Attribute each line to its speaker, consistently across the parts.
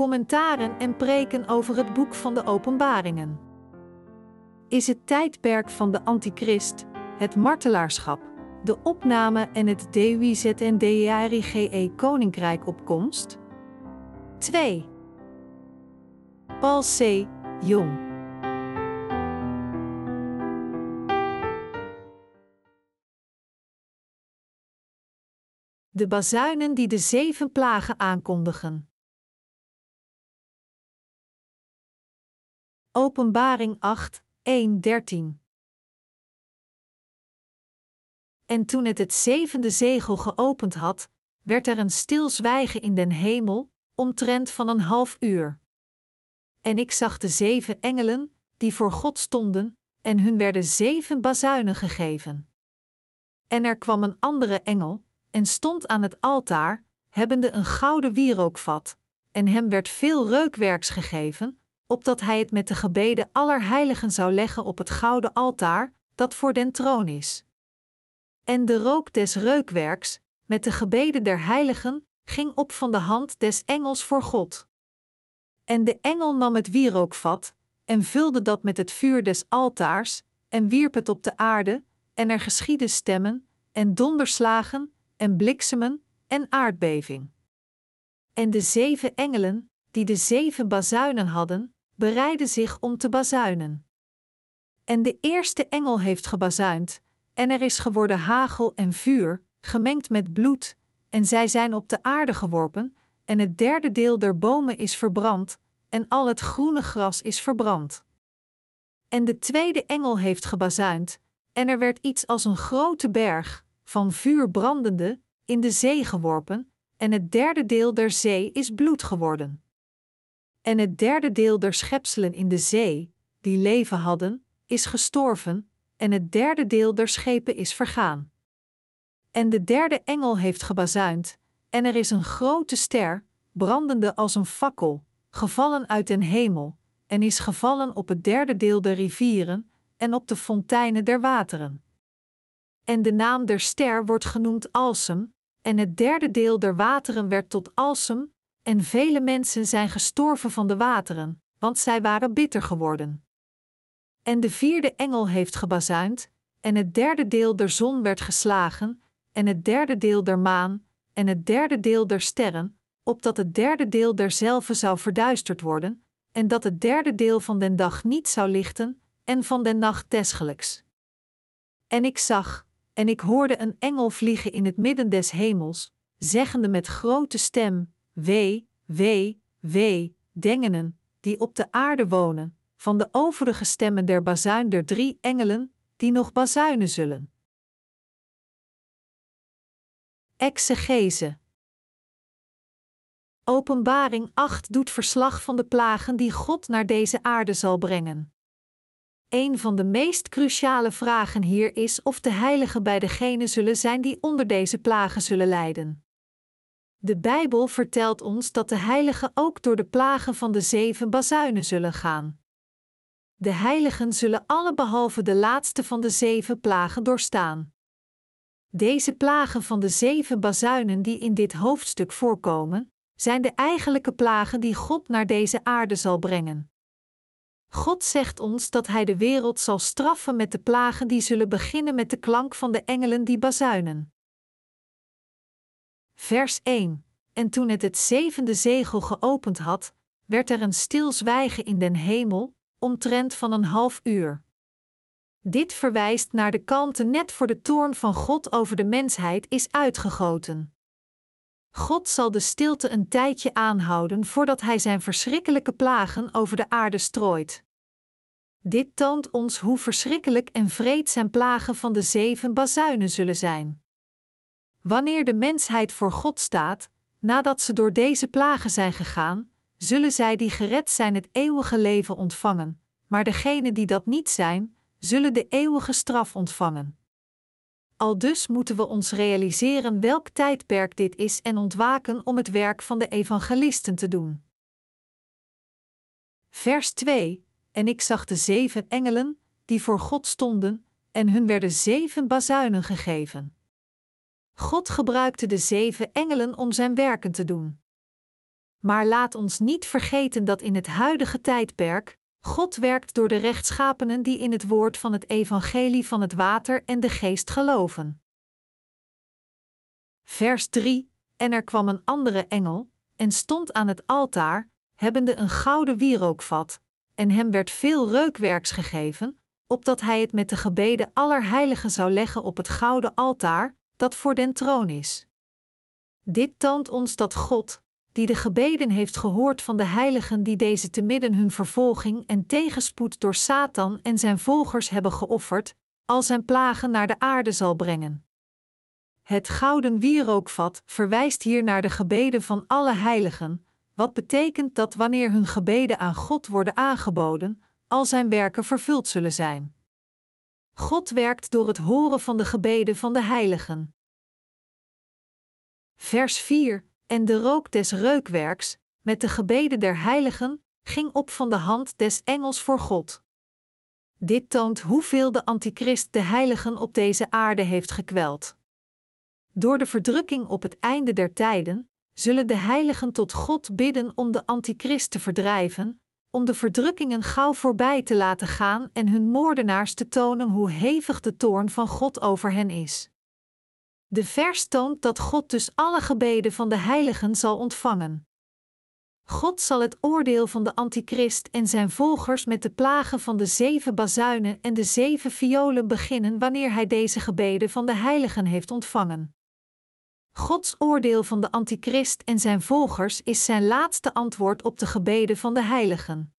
Speaker 1: commentaren en preken over het boek van de Openbaringen. Is het tijdperk van de Antichrist, het martelaarschap, de opname en het DWZNDRIGE Koninkrijk op komst? 2. Paul C. Jong. De bazuinen die de zeven plagen aankondigen. Openbaring 8, 1, 13. En toen het het zevende zegel geopend had, werd er een stilzwijgen in den hemel, omtrent van een half uur. En ik zag de zeven engelen, die voor God stonden, en hun werden zeven bazuinen gegeven. En er kwam een andere engel, en stond aan het altaar, hebbende een gouden wierookvat, en hem werd veel reukwerks gegeven, opdat hij het met de gebeden aller heiligen zou leggen op het gouden altaar, dat voor den troon is. En de rook des reukwerks, met de gebeden der heiligen, ging op van de hand des engels voor God. En de engel nam het wierookvat, en vulde dat met het vuur des altaars, en wierp het op de aarde, en er geschiedden stemmen, en donderslagen, en bliksemen, en aardbeving. En de zeven engelen, die de zeven bazuinen hadden, bereidden zich om te bazuinen. En de eerste engel heeft gebazuind, en er is geworden hagel en vuur, gemengd met bloed, en zij zijn op de aarde geworpen, en het derde deel der bomen is verbrand, en al het groene gras is verbrand. En de tweede engel heeft gebazuind, en er werd iets als een grote berg, van vuur brandende, in de zee geworpen, en het derde deel der zee is bloed geworden. En het derde deel der schepselen in de zee, die leven hadden, is gestorven, en het derde deel der schepen is vergaan. En de derde engel heeft gebazuind, en er is een grote ster, brandende als een fakkel, gevallen uit den hemel, en is gevallen op het derde deel der rivieren en op de fonteinen der wateren. En de naam der ster wordt genoemd Alsem, en het derde deel der wateren werd tot Alsem, en vele mensen zijn gestorven van de wateren, want zij waren bitter geworden. En de vierde engel heeft gebazuind, en het derde deel der zon werd geslagen, en het derde deel der maan, en het derde deel der sterren, opdat het derde deel derzelve zou verduisterd worden, en dat het derde deel van den dag niet zou lichten, en van den nacht desgelijks. En ik zag, en ik hoorde een engel vliegen in het midden des hemels, zeggende met grote stem: Wee, wee, wee, dengenen, die op de aarde wonen, van de overige stemmen der bazuin der drie engelen, die nog bazuinen zullen. Exegese Openbaring 8 doet verslag van de plagen die God naar deze aarde zal brengen. Een van de meest cruciale vragen hier is of de heiligen bij degenen zullen zijn die onder deze plagen zullen lijden. De Bijbel vertelt ons dat de heiligen ook door de plagen van de zeven bazuinen zullen gaan. De heiligen zullen alle behalve de laatste van de zeven plagen doorstaan. Deze plagen van de zeven bazuinen die in dit hoofdstuk voorkomen, zijn de eigenlijke plagen die God naar deze aarde zal brengen. God zegt ons dat Hij de wereld zal straffen met de plagen die zullen beginnen met de klank van de engelen die bazuinen. Vers 1 En toen het het zevende zegel geopend had, werd er een stilzwijgen in den hemel, omtrent van een half uur. Dit verwijst naar de kalmte net voor de toorn van God over de mensheid is uitgegoten. God zal de stilte een tijdje aanhouden voordat Hij zijn verschrikkelijke plagen over de aarde strooit. Dit toont ons hoe verschrikkelijk en vreed zijn plagen van de zeven bazuinen zullen zijn. Wanneer de mensheid voor God staat, nadat ze door deze plagen zijn gegaan, zullen zij die gered zijn het eeuwige leven ontvangen, maar degenen die dat niet zijn, zullen de eeuwige straf ontvangen. Al dus moeten we ons realiseren welk tijdperk dit is en ontwaken om het werk van de evangelisten te doen. Vers 2: En ik zag de zeven engelen, die voor God stonden, en hun werden zeven bazuinen gegeven. God gebruikte de zeven engelen om zijn werken te doen. Maar laat ons niet vergeten dat in het huidige tijdperk God werkt door de rechtschapenen die in het woord van het evangelie van het water en de geest geloven. Vers 3: En er kwam een andere engel, en stond aan het altaar, hebbende een gouden wierookvat, en hem werd veel reukwerks gegeven, opdat hij het met de gebeden aller heiligen zou leggen op het gouden altaar, dat voor den troon is. Dit toont ons dat God, die de gebeden heeft gehoord van de heiligen die deze te midden hun vervolging en tegenspoed door Satan en zijn volgers hebben geofferd, al zijn plagen naar de aarde zal brengen. Het gouden wierookvat verwijst hier naar de gebeden van alle heiligen, wat betekent dat wanneer hun gebeden aan God worden aangeboden, al zijn werken vervuld zullen zijn. God werkt door het horen van de gebeden van de heiligen. Vers 4 En de rook des reukwerks, met de gebeden der heiligen, ging op van de hand des engels voor God. Dit toont hoeveel de antichrist de heiligen op deze aarde heeft gekweld. Door de verdrukking op het einde der tijden zullen de heiligen tot God bidden om de antichrist te verdrijven, om de verdrukkingen gauw voorbij te laten gaan en hun moordenaars te tonen hoe hevig de toorn van God over hen is. De vers toont dat God dus alle gebeden van de heiligen zal ontvangen. God zal het oordeel van de antichrist en zijn volgers met de plagen van de zeven bazuinen en de zeven violen beginnen wanneer hij deze gebeden van de heiligen heeft ontvangen. Gods oordeel van de antichrist en zijn volgers is zijn laatste antwoord op de gebeden van de heiligen.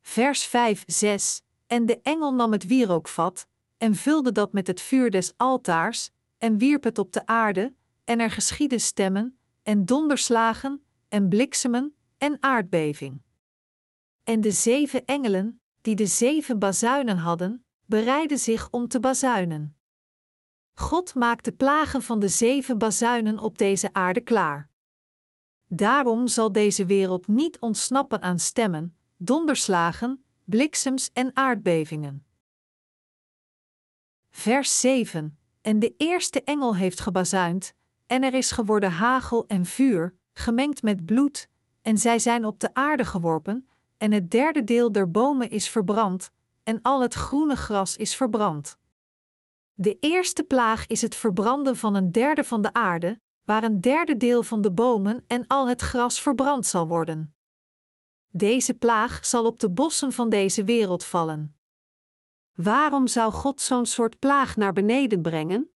Speaker 1: Vers 5, 6 En de engel nam het wierookvat, en vulde dat met het vuur des altaars, en wierp het op de aarde, en er geschiedden stemmen, en donderslagen, en bliksemen, en aardbeving. En de zeven engelen, die de zeven bazuinen hadden, bereidden zich om te bazuinen. God maakt de plagen van de zeven bazuinen op deze aarde klaar. Daarom zal deze wereld niet ontsnappen aan stemmen, donderslagen, bliksems en aardbevingen. Vers 7: En de eerste engel heeft gebazuind, en er is geworden hagel en vuur, gemengd met bloed, en zij zijn op de aarde geworpen, en het derde deel der bomen is verbrand, en al het groene gras is verbrand. De eerste plaag is het verbranden van een derde van de aarde, waar een derde deel van de bomen en al het gras verbrand zal worden. Deze plaag zal op de bossen van deze wereld vallen. Waarom zou God zo'n soort plaag naar beneden brengen?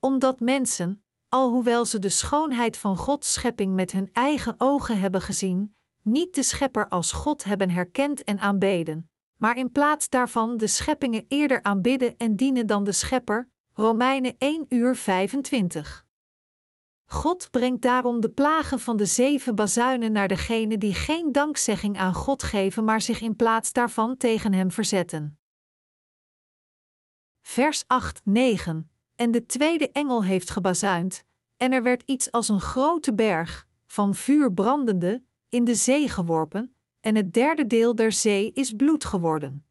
Speaker 1: Omdat mensen, alhoewel ze de schoonheid van Gods schepping met hun eigen ogen hebben gezien, niet de Schepper als God hebben herkend en aanbeden, maar in plaats daarvan de scheppingen eerder aanbidden en dienen dan de Schepper. Romeinen 1 uur 25. God brengt daarom de plagen van de zeven bazuinen naar degenen die geen dankzegging aan God geven, maar zich in plaats daarvan tegen hem verzetten. Vers 8, 9. En de tweede engel heeft gebazuind, en er werd iets als een grote berg, van vuur brandende, in de zee geworpen, en het derde deel der zee is bloed geworden.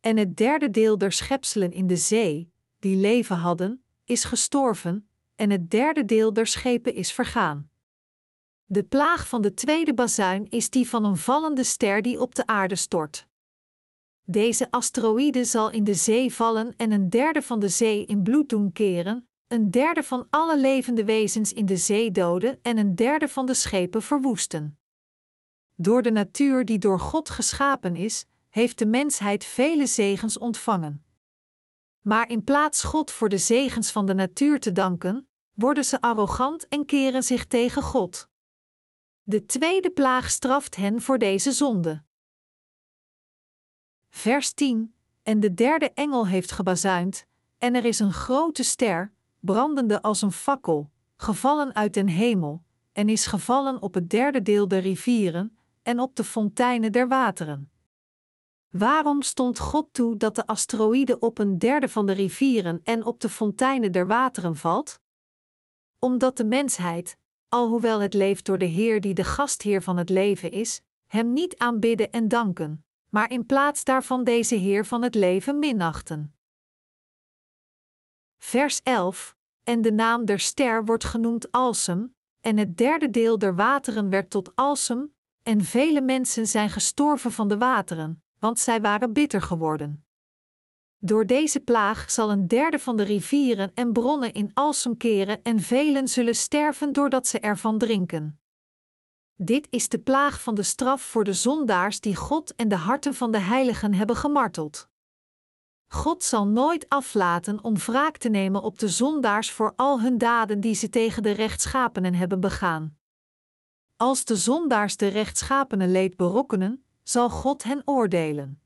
Speaker 1: En het derde deel der schepselen in de zee, die leven hadden, is gestorven, en het derde deel der schepen is vergaan. De plaag van de tweede bazuin is die van een vallende ster die op de aarde stort. Deze asteroïde zal in de zee vallen en een derde van de zee in bloed doen keren, een derde van alle levende wezens in de zee doden en een derde van de schepen verwoesten. Door de natuur die door God geschapen is, heeft de mensheid vele zegens ontvangen. Maar in plaats God voor de zegens van de natuur te danken, worden ze arrogant en keren zich tegen God. De tweede plaag straft hen voor deze zonde. Vers 10: En de derde engel heeft gebazuind, en er is een grote ster, brandende als een fakkel, gevallen uit den hemel, en is gevallen op het derde deel der rivieren, en op de fonteinen der wateren. Waarom stond God toe dat de asteroïde op een derde van de rivieren en op de fonteinen der wateren valt? Omdat de mensheid, alhoewel het leeft door de Heer die de gastheer van het leven is, hem niet aanbidden en danken, maar in plaats daarvan deze Heer van het leven minachten. Vers 11: En de naam der ster wordt genoemd Alsem, en het derde deel der wateren werd tot alsem, en vele mensen zijn gestorven van de wateren, want zij waren bitter geworden. Door deze plaag zal een derde van de rivieren en bronnen in alsem keren en velen zullen sterven doordat ze ervan drinken. Dit is de plaag van de straf voor de zondaars die God en de harten van de heiligen hebben gemarteld. God zal nooit aflaten om wraak te nemen op de zondaars voor al hun daden die ze tegen de rechtschapenen hebben begaan. Als de zondaars de rechtschapene leed berokkenen, zal God hen oordelen.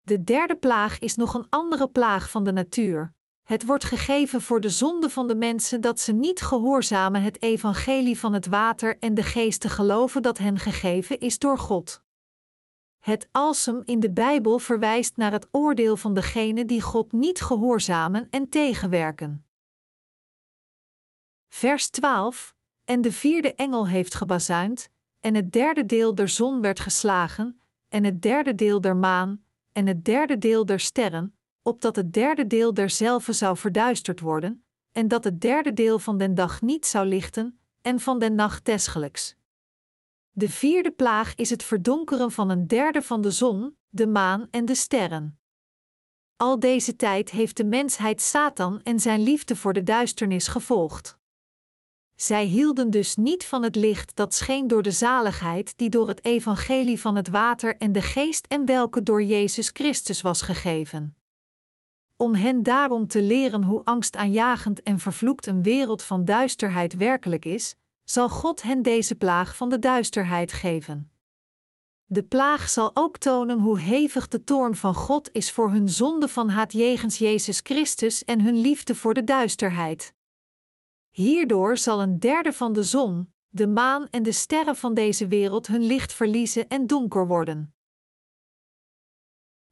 Speaker 1: De derde plaag is nog een andere plaag van de natuur. Het wordt gegeven voor de zonde van de mensen dat ze niet gehoorzamen het evangelie van het water en de geest te geloven dat hen gegeven is door God. Het alsem in de Bijbel verwijst naar het oordeel van degenen die God niet gehoorzamen en tegenwerken. Vers 12: En de vierde engel heeft gebazuind, en het derde deel der zon werd geslagen, en het derde deel der maan, en het derde deel der sterren, opdat het derde deel derzelve zou verduisterd worden, en dat het derde deel van den dag niet zou lichten, en van den nacht desgelijks. De vierde plaag is het verdonkeren van een derde van de zon, de maan en de sterren. Al deze tijd heeft de mensheid Satan en zijn liefde voor de duisternis gevolgd. Zij hielden dus niet van het licht dat scheen door de zaligheid die door het evangelie van het water en de geest en welke door Jezus Christus was gegeven. Om hen daarom te leren hoe angstaanjagend en vervloekt een wereld van duisterheid werkelijk is, zal God hen deze plaag van de duisterheid geven. De plaag zal ook tonen hoe hevig de toorn van God is voor hun zonde van haat jegens Jezus Christus en hun liefde voor de duisterheid. Hierdoor zal een derde van de zon, de maan en de sterren van deze wereld hun licht verliezen en donker worden.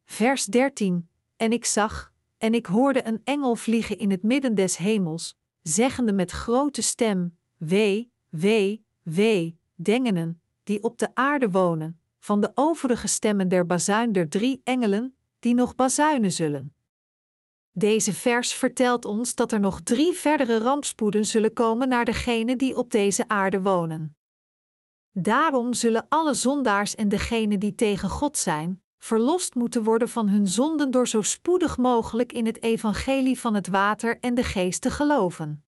Speaker 1: Vers 13: En ik zag, en ik hoorde een engel vliegen in het midden des hemels, zeggende met grote stem: Wee, wee, wee, dengenen, die op de aarde wonen, van de overige stemmen der bazuin der drie engelen, die nog bazuinen zullen. Deze vers vertelt ons dat er nog drie verdere rampspoeden zullen komen naar degenen die op deze aarde wonen. Daarom zullen alle zondaars en degenen die tegen God zijn, verlost moeten worden van hun zonden door zo spoedig mogelijk in het evangelie van het water en de geest te geloven.